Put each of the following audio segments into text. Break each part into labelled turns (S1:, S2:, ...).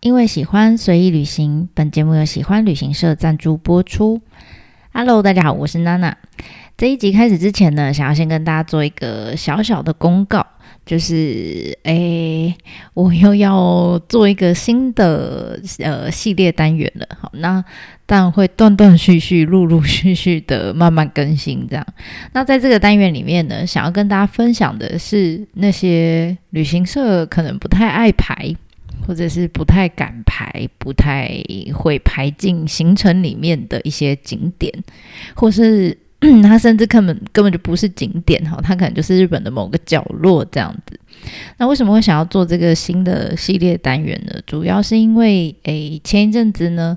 S1: 因为喜欢随意旅行，本节目由喜欢旅行社赞助播出。Hello，大家好，我是娜娜。这一集开始之前呢，想要先跟大家做一个小小的公告，就是诶，我又要做一个新的呃系列单元了。好，那但会断断续续、陆陆续续的慢慢更新这样。那在这个单元里面呢，想要跟大家分享的是那些旅行社可能不太爱排。或者是不太敢排，不太会排进行程里面的一些景点，或是 它甚至根本根本就不是景点哈，它可能就是日本的某个角落这样子。那为什么会想要做这个新的系列单元呢？主要是因为诶，前一阵子呢，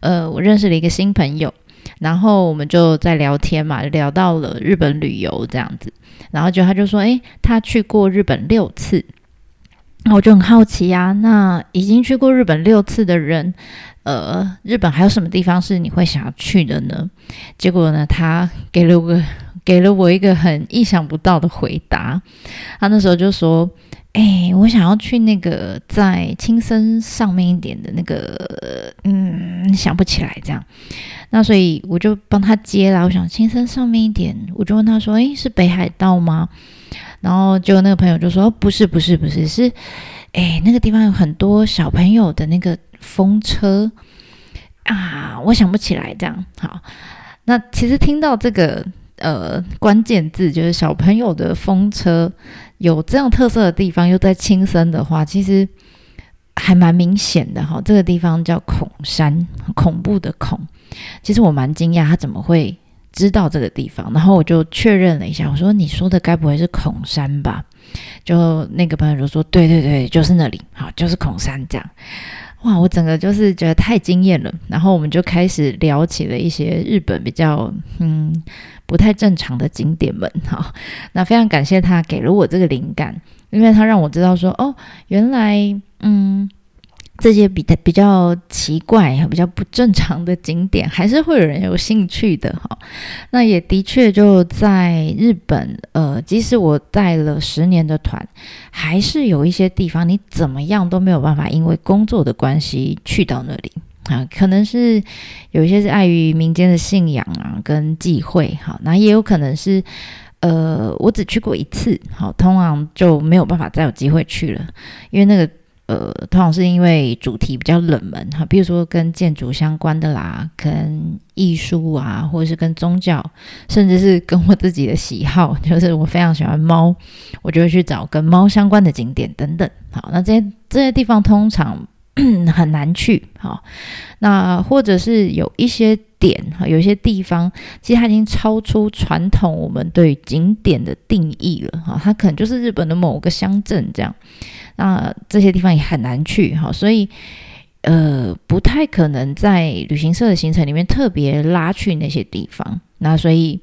S1: 呃，我认识了一个新朋友，然后我们就在聊天嘛，聊到了日本旅游这样子，然后就他就说，诶，他去过日本六次。那我就很好奇呀、啊，那已经去过日本六次的人，呃，日本还有什么地方是你会想要去的呢？结果呢，他给了我给了我一个很意想不到的回答。他那时候就说：“哎，我想要去那个在青森上面一点的那个，嗯，想不起来这样。”那所以我就帮他接了。我想青森上面一点，我就问他说：“哎，是北海道吗？”然后就那个朋友就说：“不是，不是，不是，是，哎，那个地方有很多小朋友的那个风车啊，我想不起来这样。好，那其实听到这个呃关键字，就是小朋友的风车有这样特色的地方，又在轻生的话，其实还蛮明显的哈。这个地方叫恐山，恐怖的恐。其实我蛮惊讶，他怎么会？”知道这个地方，然后我就确认了一下，我说：“你说的该不会是孔山吧？”就那个朋友就说：“对对对，就是那里，好，就是孔山这样。”哇，我整个就是觉得太惊艳了。然后我们就开始聊起了一些日本比较嗯不太正常的景点们。哈，那非常感谢他给了我这个灵感，因为他让我知道说：“哦，原来嗯。”这些比较比较奇怪、比较不正常的景点，还是会有人有兴趣的哈。那也的确就在日本，呃，即使我带了十年的团，还是有一些地方你怎么样都没有办法，因为工作的关系去到那里啊。可能是有一些是碍于民间的信仰啊，跟忌讳哈。那也有可能是，呃，我只去过一次，好，通常就没有办法再有机会去了，因为那个。呃，通常是因为主题比较冷门哈，比如说跟建筑相关的啦，跟艺术啊，或者是跟宗教，甚至是跟我自己的喜好，就是我非常喜欢猫，我就会去找跟猫相关的景点等等。好，那这些这些地方通常 很难去，好，那或者是有一些点哈，有些地方其实它已经超出传统我们对景点的定义了哈，它可能就是日本的某个乡镇这样。那这些地方也很难去哈，所以呃不太可能在旅行社的行程里面特别拉去那些地方。那所以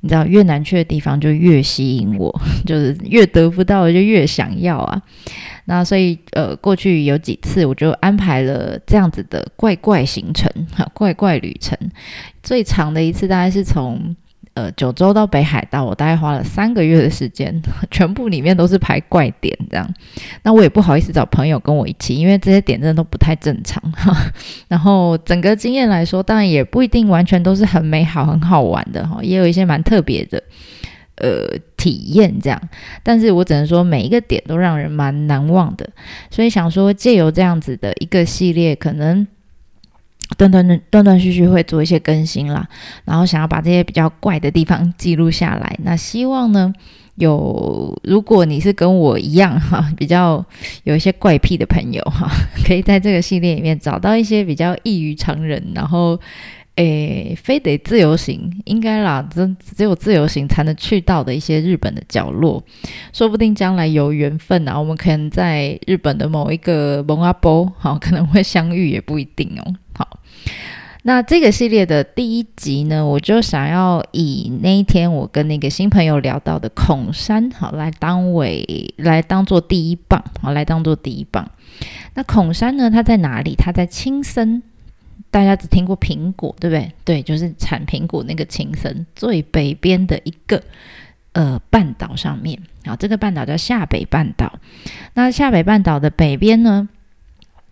S1: 你知道越难去的地方就越吸引我，就是越得不到的就越想要啊。那所以呃过去有几次我就安排了这样子的怪怪行程哈，怪怪旅程。最长的一次大概是从。呃，九州到北海道，我大概花了三个月的时间，全部里面都是排怪点这样。那我也不好意思找朋友跟我一起，因为这些点真的都不太正常。然后整个经验来说，当然也不一定完全都是很美好、很好玩的哈，也有一些蛮特别的呃体验这样。但是我只能说，每一个点都让人蛮难忘的。所以想说，借由这样子的一个系列，可能。断断断断断续续会做一些更新啦，然后想要把这些比较怪的地方 记录下来。那希望呢，有如果你是跟我一样哈，比较有一些怪癖的朋友哈，可以在这个系列里面找到一些比较异于常人，然后诶，非得自由行应该啦，只只有自由行才能去到的一些日本的角落，说不定将来有缘分啊，我们可能在日本的某一个蒙阿波好可能会相遇，也不一定哦。好，那这个系列的第一集呢，我就想要以那一天我跟那个新朋友聊到的孔山，好来当为来当做第一棒，好来当做第一棒。那孔山呢，它在哪里？它在青森，大家只听过苹果，对不对？对，就是产苹果那个青森最北边的一个呃半岛上面。好，这个半岛叫下北半岛。那下北半岛的北边呢？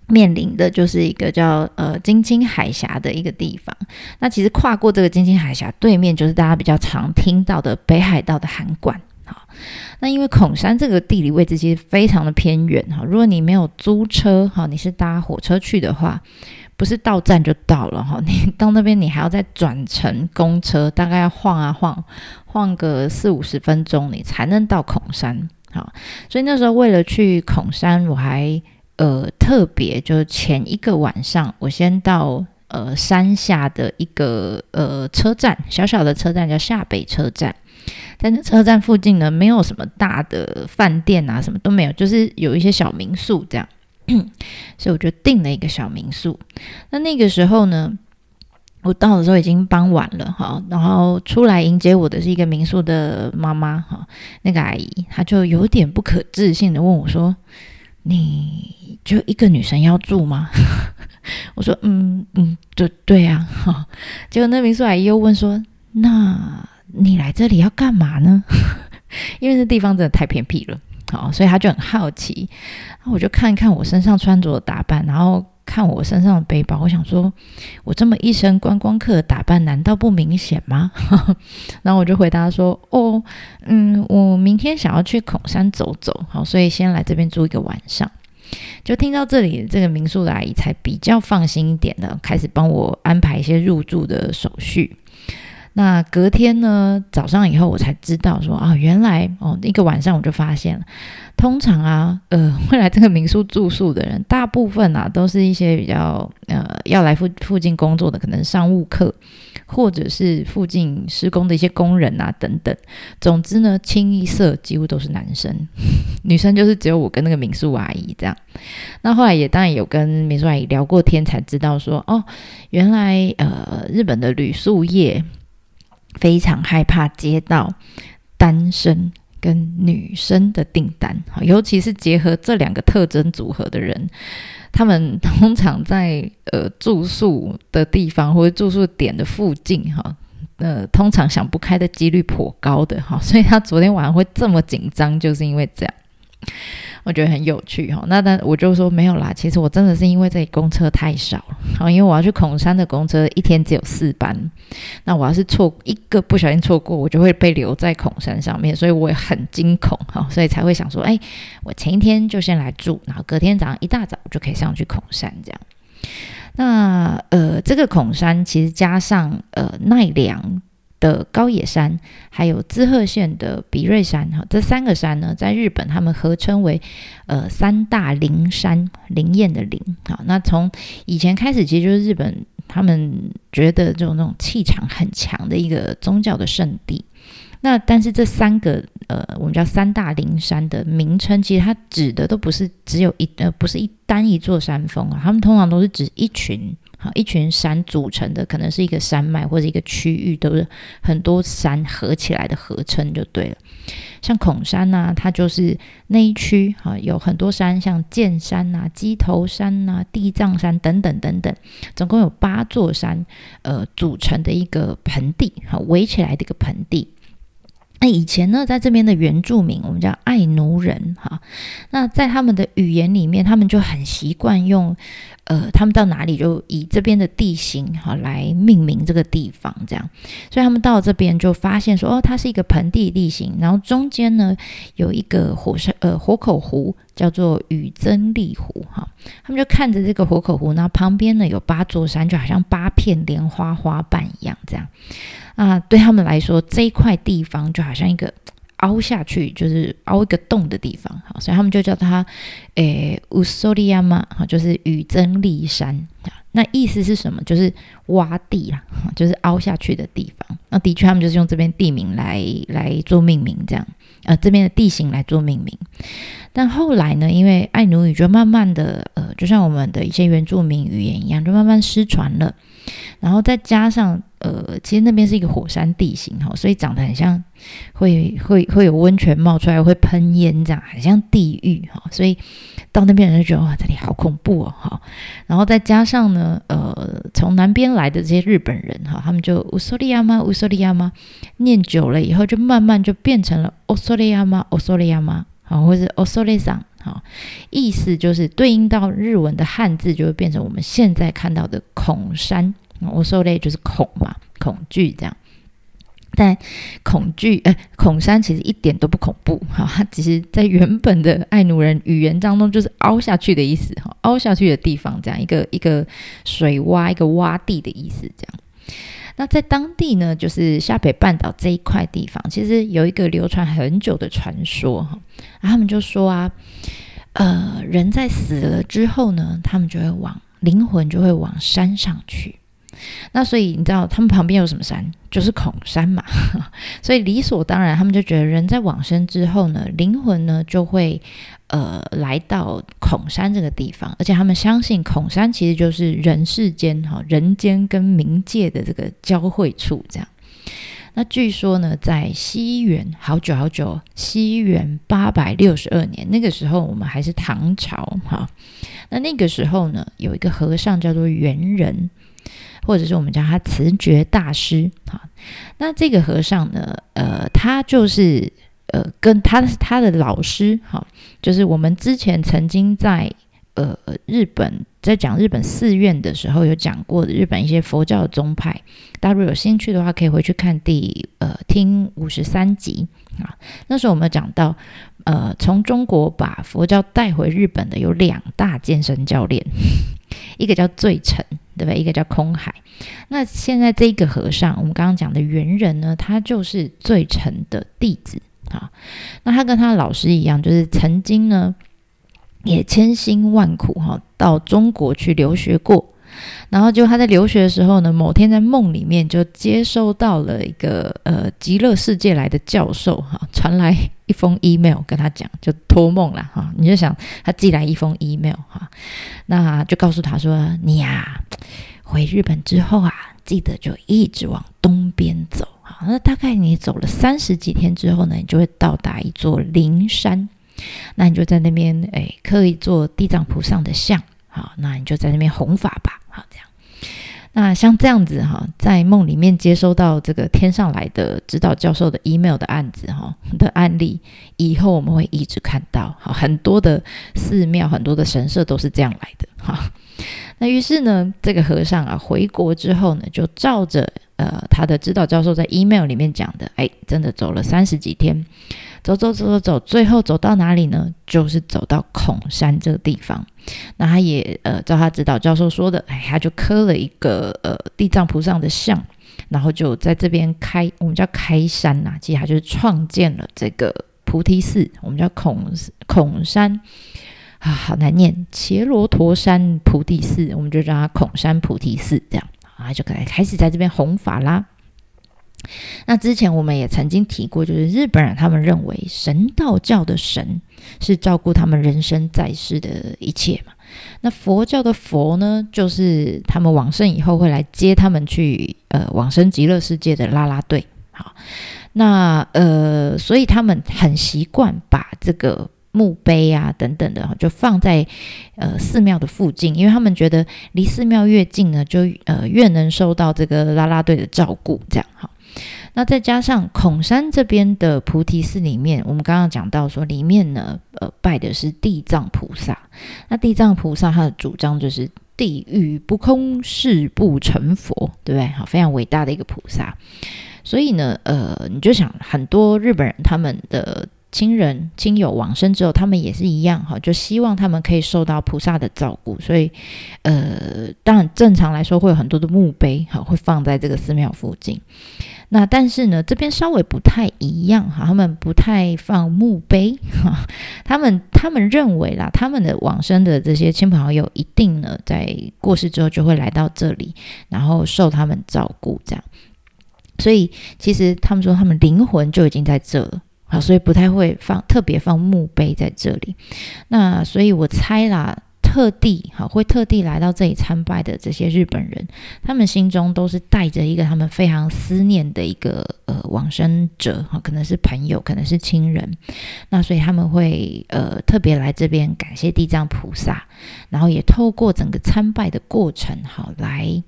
S1: 面临的就是一个叫呃津轻海峡的一个地方。那其实跨过这个津轻海峡，对面就是大家比较常听到的北海道的函馆。好，那因为孔山这个地理位置其实非常的偏远哈，如果你没有租车哈，你是搭火车去的话，不是到站就到了哈，你到那边你还要再转乘公车，大概要晃啊晃，晃个四五十分钟，你才能到孔山。好，所以那时候为了去孔山，我还呃特别就是前一个晚上，我先到呃山下的一个呃车站，小小的车站叫下北车站。在那车站附近呢，没有什么大的饭店啊，什么都没有，就是有一些小民宿这样，所以我就订了一个小民宿。那那个时候呢，我到的时候已经傍晚了哈，然后出来迎接我的是一个民宿的妈妈哈，那个阿姨，她就有点不可置信的问我说：“你就一个女生要住吗？” 我说：“嗯嗯，对对啊。”哈，结果那民宿阿姨又问说：“那？”你来这里要干嘛呢？因为这地方真的太偏僻了，好，所以他就很好奇。那我就看一看我身上穿着的打扮，然后看我身上的背包，我想说，我这么一身观光客打扮，难道不明显吗？然后我就回答说：“哦，嗯，我明天想要去孔山走走，好，所以先来这边住一个晚上。”就听到这里，这个民宿的阿姨才比较放心一点的，开始帮我安排一些入住的手续。那隔天呢，早上以后我才知道说啊，原来哦，一个晚上我就发现了，通常啊，呃，会来这个民宿住宿的人，大部分啊都是一些比较呃要来附附近工作的，可能商务客，或者是附近施工的一些工人啊等等。总之呢，清一色几乎都是男生，女生就是只有我跟那个民宿阿姨这样。那后来也当然有跟民宿阿姨聊过天，才知道说哦，原来呃日本的旅宿业。非常害怕接到单身跟女生的订单，尤其是结合这两个特征组合的人，他们通常在呃住宿的地方或者住宿点的附近，哈，呃，通常想不开的几率颇高的哈，所以他昨天晚上会这么紧张，就是因为这样。我觉得很有趣哈，那但我就说没有啦，其实我真的是因为这里公车太少了，因为我要去孔山的公车一天只有四班，那我要是错一个不小心错过，我就会被留在孔山上面，所以我也很惊恐哈，所以才会想说，哎，我前一天就先来住，然后隔天早上一大早就可以上去孔山这样。那呃，这个孔山其实加上呃奈良。的高野山，还有滋贺县的比瑞山，哈，这三个山呢，在日本他们合称为呃三大灵山，灵验的灵，好，那从以前开始，其实就是日本他们觉得这种那种气场很强的一个宗教的圣地。那但是这三个呃，我们叫三大灵山的名称，其实它指的都不是只有一呃，不是一单一座山峰啊，他们通常都是指一群。好，一群山组成的，可能是一个山脉或者一个区域，都是很多山合起来的合称就对了。像孔山呐、它就是那一区，哈，有很多山，像剑山呐、鸡头山呐、地藏山等等等等，总共有八座山，呃，组成的一个盆地，好，围起来的一个盆地。那以前呢，在这边的原住民，我们叫爱奴人，哈，那在他们的语言里面，他们就很习惯用。呃，他们到哪里就以这边的地形哈来命名这个地方，这样，所以他们到这边就发现说，哦，它是一个盆地地形，然后中间呢有一个火山，呃，火口湖叫做宇曾利湖哈，他们就看着这个活口湖，那旁边呢有八座山，就好像八片莲花花瓣一样，这样，啊，对他们来说这一块地方就好像一个。凹下去就是凹一个洞的地方，哈，所以他们就叫它，诶，乌索利亚嘛，哈，就是宇曾利山，那意思是什么？就是洼地啦，就是凹下去的地方。那的确，他们就是用这边地名来来做命名，这样，呃，这边的地形来做命名。但后来呢，因为爱奴语就慢慢的，呃，就像我们的一些原住民语言一样，就慢慢失传了。然后再加上，呃，其实那边是一个火山地形哈，所以长得很像会会会有温泉冒出来，会喷烟这样，很像地狱哈。所以到那边人就觉得哇，这里好恐怖哦哈。然后再加上呢，呃，从南边来的这些日本人哈，他们就乌索利亚吗？乌索利亚吗？念久了以后，就慢慢就变成了欧索利亚吗？欧索利亚吗？好，或者欧索利桑。好，意思就是对应到日文的汉字，就会变成我们现在看到的孔山。我说类就是恐嘛，恐惧这样。但恐惧，呃，恐山其实一点都不恐怖，哈，它只是在原本的爱奴人语言当中就是凹下去的意思，哈，凹下去的地方，这样一个一个水洼，一个洼地的意思，这样。那在当地呢，就是下北半岛这一块地方，其实有一个流传很久的传说哈，他们就说啊，呃，人在死了之后呢，他们就会往灵魂就会往山上去。那所以你知道他们旁边有什么山？就是孔山嘛。所以理所当然，他们就觉得人在往生之后呢，灵魂呢就会呃来到孔山这个地方，而且他们相信孔山其实就是人世间哈人间跟冥界的这个交汇处。这样。那据说呢，在西元好久好久，西元八百六十二年，那个时候我们还是唐朝哈。那那个时候呢，有一个和尚叫做元仁。或者是我们叫他慈觉大师，哈，那这个和尚呢，呃，他就是呃，跟他他的老师，哈，就是我们之前曾经在呃日本在讲日本寺院的时候有讲过的日本一些佛教的宗派，大家如果有兴趣的话，可以回去看第呃听五十三集啊，那时候我们讲到，呃，从中国把佛教带回日本的有两大健身教练，一个叫最澄。对吧？一个叫空海，那现在这个和尚，我们刚刚讲的圆人呢，他就是最诚的弟子啊。那他跟他老师一样，就是曾经呢，也千辛万苦哈，到中国去留学过。然后就他在留学的时候呢，某天在梦里面就接收到了一个呃极乐世界来的教授哈，传来一封 email 跟他讲，就托梦了哈。你就想他寄来一封 email 哈，那就告诉他说，你呀回日本之后啊，记得就一直往东边走啊。那大概你走了三十几天之后呢，你就会到达一座灵山，那你就在那边哎刻一座地藏菩萨的像。好，那你就在那边弘法吧。好，那像这样子哈，在梦里面接收到这个天上来的指导教授的 email 的案子哈的案例，以后我们会一直看到。哈，很多的寺庙、很多的神社都是这样来的。哈，那于是呢，这个和尚啊回国之后呢，就照着呃他的指导教授在 email 里面讲的，哎，真的走了三十几天。走走走走走，最后走到哪里呢？就是走到孔山这个地方。那他也呃，照他指导教授说的，哎，他就刻了一个呃地藏菩萨的像，然后就在这边开，我们叫开山呐、啊。其实他就是创建了这个菩提寺，我们叫孔孔山啊，好难念，伽罗陀山菩提寺，我们就叫它孔山菩提寺，这样啊，就开开始在这边弘法啦。那之前我们也曾经提过，就是日本人他们认为神道教的神是照顾他们人生在世的一切嘛。那佛教的佛呢，就是他们往生以后会来接他们去呃往生极乐世界的啦啦队。好，那呃，所以他们很习惯把这个墓碑啊等等的，就放在呃寺庙的附近，因为他们觉得离寺庙越近呢，就呃越能受到这个啦啦队的照顾。这样好。那再加上孔山这边的菩提寺里面，我们刚刚讲到说，里面呢，呃，拜的是地藏菩萨。那地藏菩萨他的主张就是地狱不空，誓不成佛，对不对？好，非常伟大的一个菩萨。所以呢，呃，你就想很多日本人他们的。亲人亲友往生之后，他们也是一样哈，就希望他们可以受到菩萨的照顾。所以，呃，当然正常来说会有很多的墓碑哈，会放在这个寺庙附近。那但是呢，这边稍微不太一样哈，他们不太放墓碑哈，他们他们认为啦，他们的往生的这些亲朋好友一定呢，在过世之后就会来到这里，然后受他们照顾这样。所以其实他们说，他们灵魂就已经在这了。好，所以不太会放特别放墓碑在这里。那所以我猜啦，特地好会特地来到这里参拜的这些日本人，他们心中都是带着一个他们非常思念的一个呃往生者，哈，可能是朋友，可能是亲人。那所以他们会呃特别来这边感谢地藏菩萨，然后也透过整个参拜的过程，好来。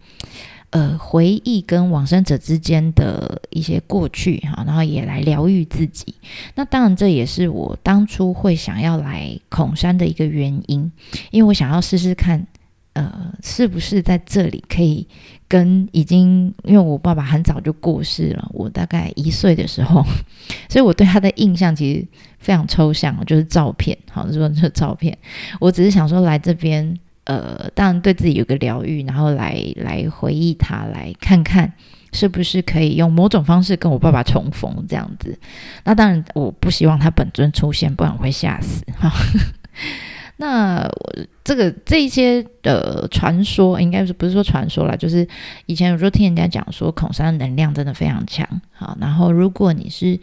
S1: 呃回忆跟往生者之间的一些过去哈，然后也来疗愈自己。那当然，这也是我当初会想要来孔山的一个原因，因为我想要试试看，呃，是不是在这里可以跟已经，因为我爸爸很早就过世了，我大概一岁的时候，所以我对他的印象其实非常抽象，就是照片，好，说这照片，我只是想说来这边。呃，当然对自己有个疗愈，然后来来回忆他，来看看是不是可以用某种方式跟我爸爸重逢这样子。那当然，我不希望他本尊出现，不然我会吓死。那我这个这一些的传说，应该是不是说传说啦，就是以前有时候听人家讲说，孔山的能量真的非常强。好，然后如果你是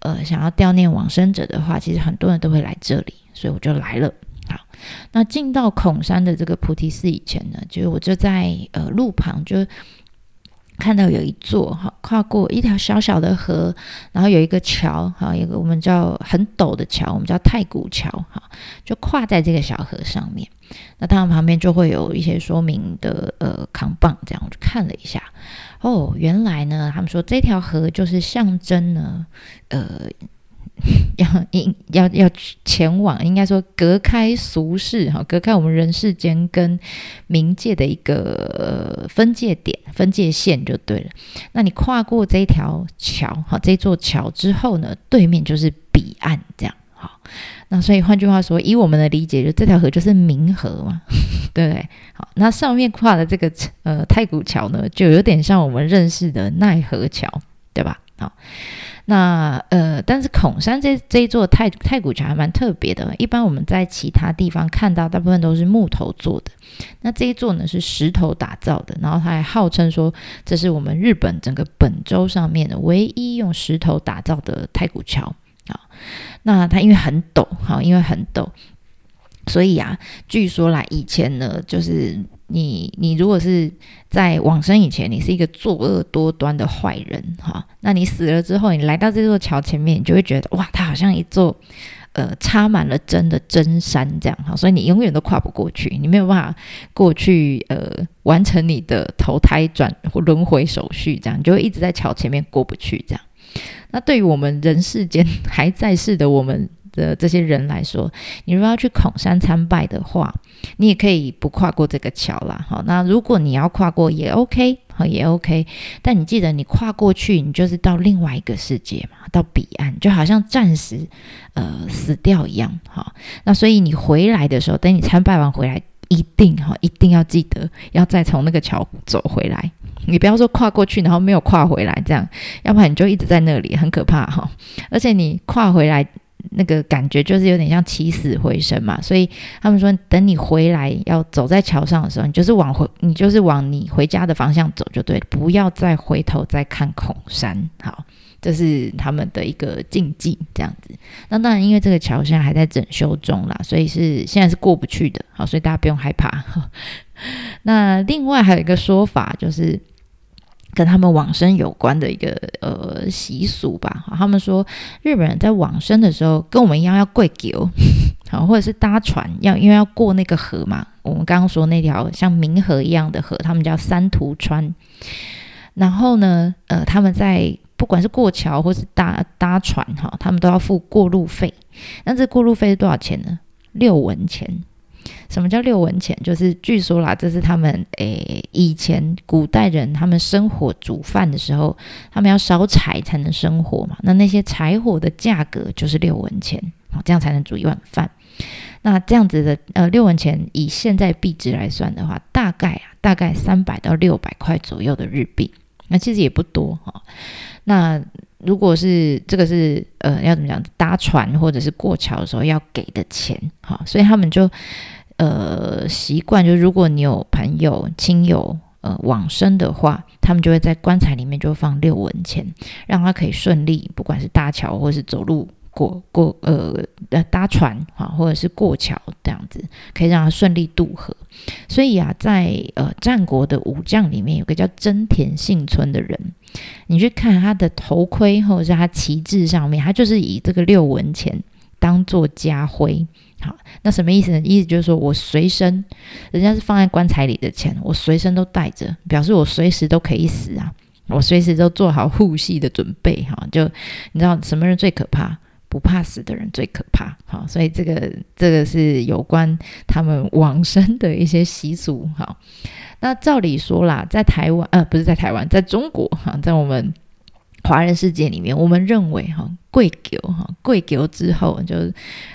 S1: 呃想要悼念往生者的话，其实很多人都会来这里，所以我就来了。那进到孔山的这个菩提寺以前呢，就是我就在呃路旁就看到有一座哈，跨过一条小小的河，然后有一个桥哈，一个我们叫很陡的桥，我们叫太古桥哈，就跨在这个小河上面。那当然旁边就会有一些说明的呃扛棒，这样我就看了一下，哦，原来呢，他们说这条河就是象征呢，呃。要应要要前往，应该说隔开俗世哈，隔开我们人世间跟冥界的一个分界点、分界线就对了。那你跨过这条桥哈，这座桥之后呢，对面就是彼岸，这样好。那所以换句话说，以我们的理解，就这条河就是冥河嘛，对不对？好，那上面跨的这个呃太古桥呢，就有点像我们认识的奈何桥，对吧？好。那呃，但是孔山这这一座太太古桥还蛮特别的。一般我们在其他地方看到，大部分都是木头做的。那这一座呢是石头打造的，然后他还号称说，这是我们日本整个本州上面的唯一用石头打造的太古桥啊。那它因为很陡，哈，因为很陡，所以啊，据说啦，以前呢就是。你你如果是在往生以前，你是一个作恶多端的坏人哈，那你死了之后，你来到这座桥前面，你就会觉得哇，它好像一座呃插满了针的针山这样哈，所以你永远都跨不过去，你没有办法过去呃完成你的投胎转轮回手续，这样你就会一直在桥前面过不去这样。那对于我们人世间还在世的我们。的这些人来说，你如果要去孔山参拜的话，你也可以不跨过这个桥啦。好，那如果你要跨过也 OK，好也 OK。但你记得，你跨过去，你就是到另外一个世界嘛，到彼岸，就好像暂时呃死掉一样。好，那所以你回来的时候，等你参拜完回来，一定哈一定要记得要再从那个桥走回来。你不要说跨过去，然后没有跨回来，这样，要不然你就一直在那里，很可怕哈。而且你跨回来。那个感觉就是有点像起死回生嘛，所以他们说，等你回来要走在桥上的时候，你就是往回，你就是往你回家的方向走就对了，不要再回头再看孔山。好，这是他们的一个禁忌，这样子。那当然，因为这个桥现在还在整修中啦，所以是现在是过不去的。好，所以大家不用害怕。那另外还有一个说法就是。跟他们往生有关的一个呃习俗吧，他们说日本人在往生的时候跟我们一样要跪狗，好，或者是搭船要因为要过那个河嘛，我们刚刚说那条像冥河一样的河，他们叫三途川。然后呢，呃，他们在不管是过桥或是搭搭船哈，他们都要付过路费。那这过路费是多少钱呢？六文钱。什么叫六文钱？就是据说啦，这是他们诶以前古代人他们生火煮饭的时候，他们要烧柴才能生火嘛。那那些柴火的价格就是六文钱，这样才能煮一碗饭。那这样子的呃六文钱，以现在币值来算的话，大概啊大概三百到六百块左右的日币。那其实也不多哈。那如果是这个是呃要怎么讲，搭船或者是过桥的时候要给的钱哈，所以他们就。呃，习惯就是，如果你有朋友、亲友呃往生的话，他们就会在棺材里面就放六文钱，让他可以顺利，不管是搭桥或是走路过过呃搭船啊，或者是过桥这样子，可以让他顺利渡河。所以啊，在呃战国的武将里面，有个叫真田幸村的人，你去看他的头盔或者是他旗帜上面，他就是以这个六文钱当做家徽。好，那什么意思呢？意思就是说我随身，人家是放在棺材里的钱，我随身都带着，表示我随时都可以死啊！我随时都做好护系的准备哈。就你知道什么人最可怕？不怕死的人最可怕。好，所以这个这个是有关他们往生的一些习俗。好，那照理说啦，在台湾呃，不是在台湾，在中国哈，在我们。华人世界里面，我们认为哈跪求哈跪求之后，就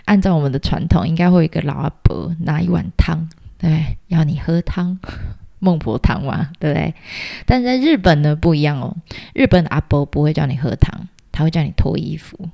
S1: 按照我们的传统，应该会有一个老阿伯拿一碗汤，对？要你喝汤，孟婆汤嘛，对不对？但是在日本呢不一样哦，日本的阿伯不会叫你喝汤，他会叫你脱衣服。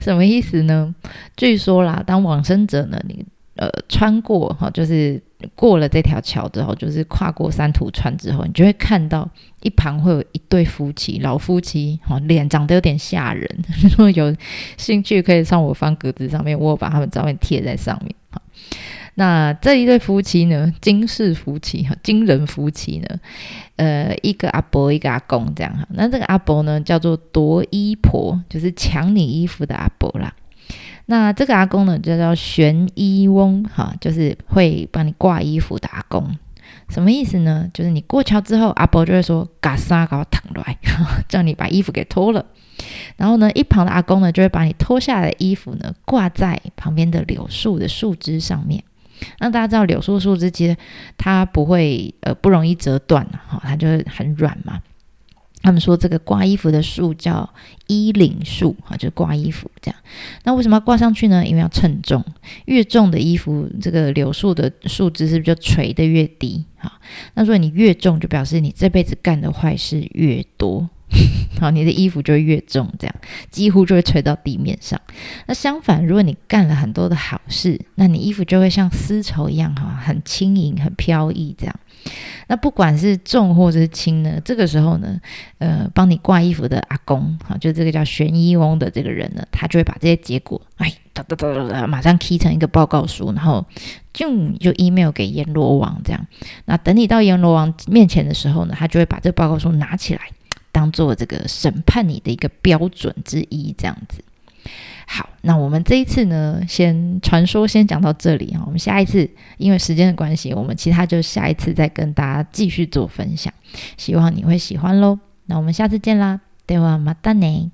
S1: 什么意思呢？据说啦，当往生者呢，你呃穿过哈，就是。过了这条桥之后，就是跨过三途川之后，你就会看到一旁会有一对夫妻，老夫妻，哈，脸长得有点吓人。如 果有兴趣，可以上我方格子上面，我把他们照片贴在上面。哈，那这一对夫妻呢，金氏夫妻，哈，金人夫妻呢，呃，一个阿伯，一个阿公，这样哈。那这个阿伯呢，叫做夺衣婆，就是抢你衣服的阿伯啦。那这个阿公呢，就叫悬衣翁，哈，就是会帮你挂衣服的阿公。什么意思呢？就是你过桥之后，阿伯就会说：“嘎沙，给我躺来，叫你把衣服给脱了。”然后呢，一旁的阿公呢，就会把你脱下来的衣服呢，挂在旁边的柳树的树枝上面。那大家知道，柳树树枝其实它不会呃不容易折断，哈，它就是很软嘛。他们说这个挂衣服的树叫衣领树，啊，就是挂衣服这样。那为什么要挂上去呢？因为要称重，越重的衣服，这个柳树的树枝是不是就垂得越低？啊，那如果你越重，就表示你这辈子干的坏事越多，好，你的衣服就会越重，这样几乎就会垂到地面上。那相反，如果你干了很多的好事，那你衣服就会像丝绸一样，哈，很轻盈、很飘逸，这样。那不管是重或者是轻呢，这个时候呢，呃，帮你挂衣服的阿公，哈，就这个叫悬衣翁的这个人呢，他就会把这些结果，哎，哒哒哒哒，马上 key 成一个报告书，然后就就 email 给阎罗王这样。那等你到阎罗王面前的时候呢，他就会把这个报告书拿起来，当做这个审判你的一个标准之一，这样子。好，那我们这一次呢，先传说先讲到这里啊。我们下一次因为时间的关系，我们其他就下一次再跟大家继续做分享。希望你会喜欢喽。那我们下次见啦，ではまたね。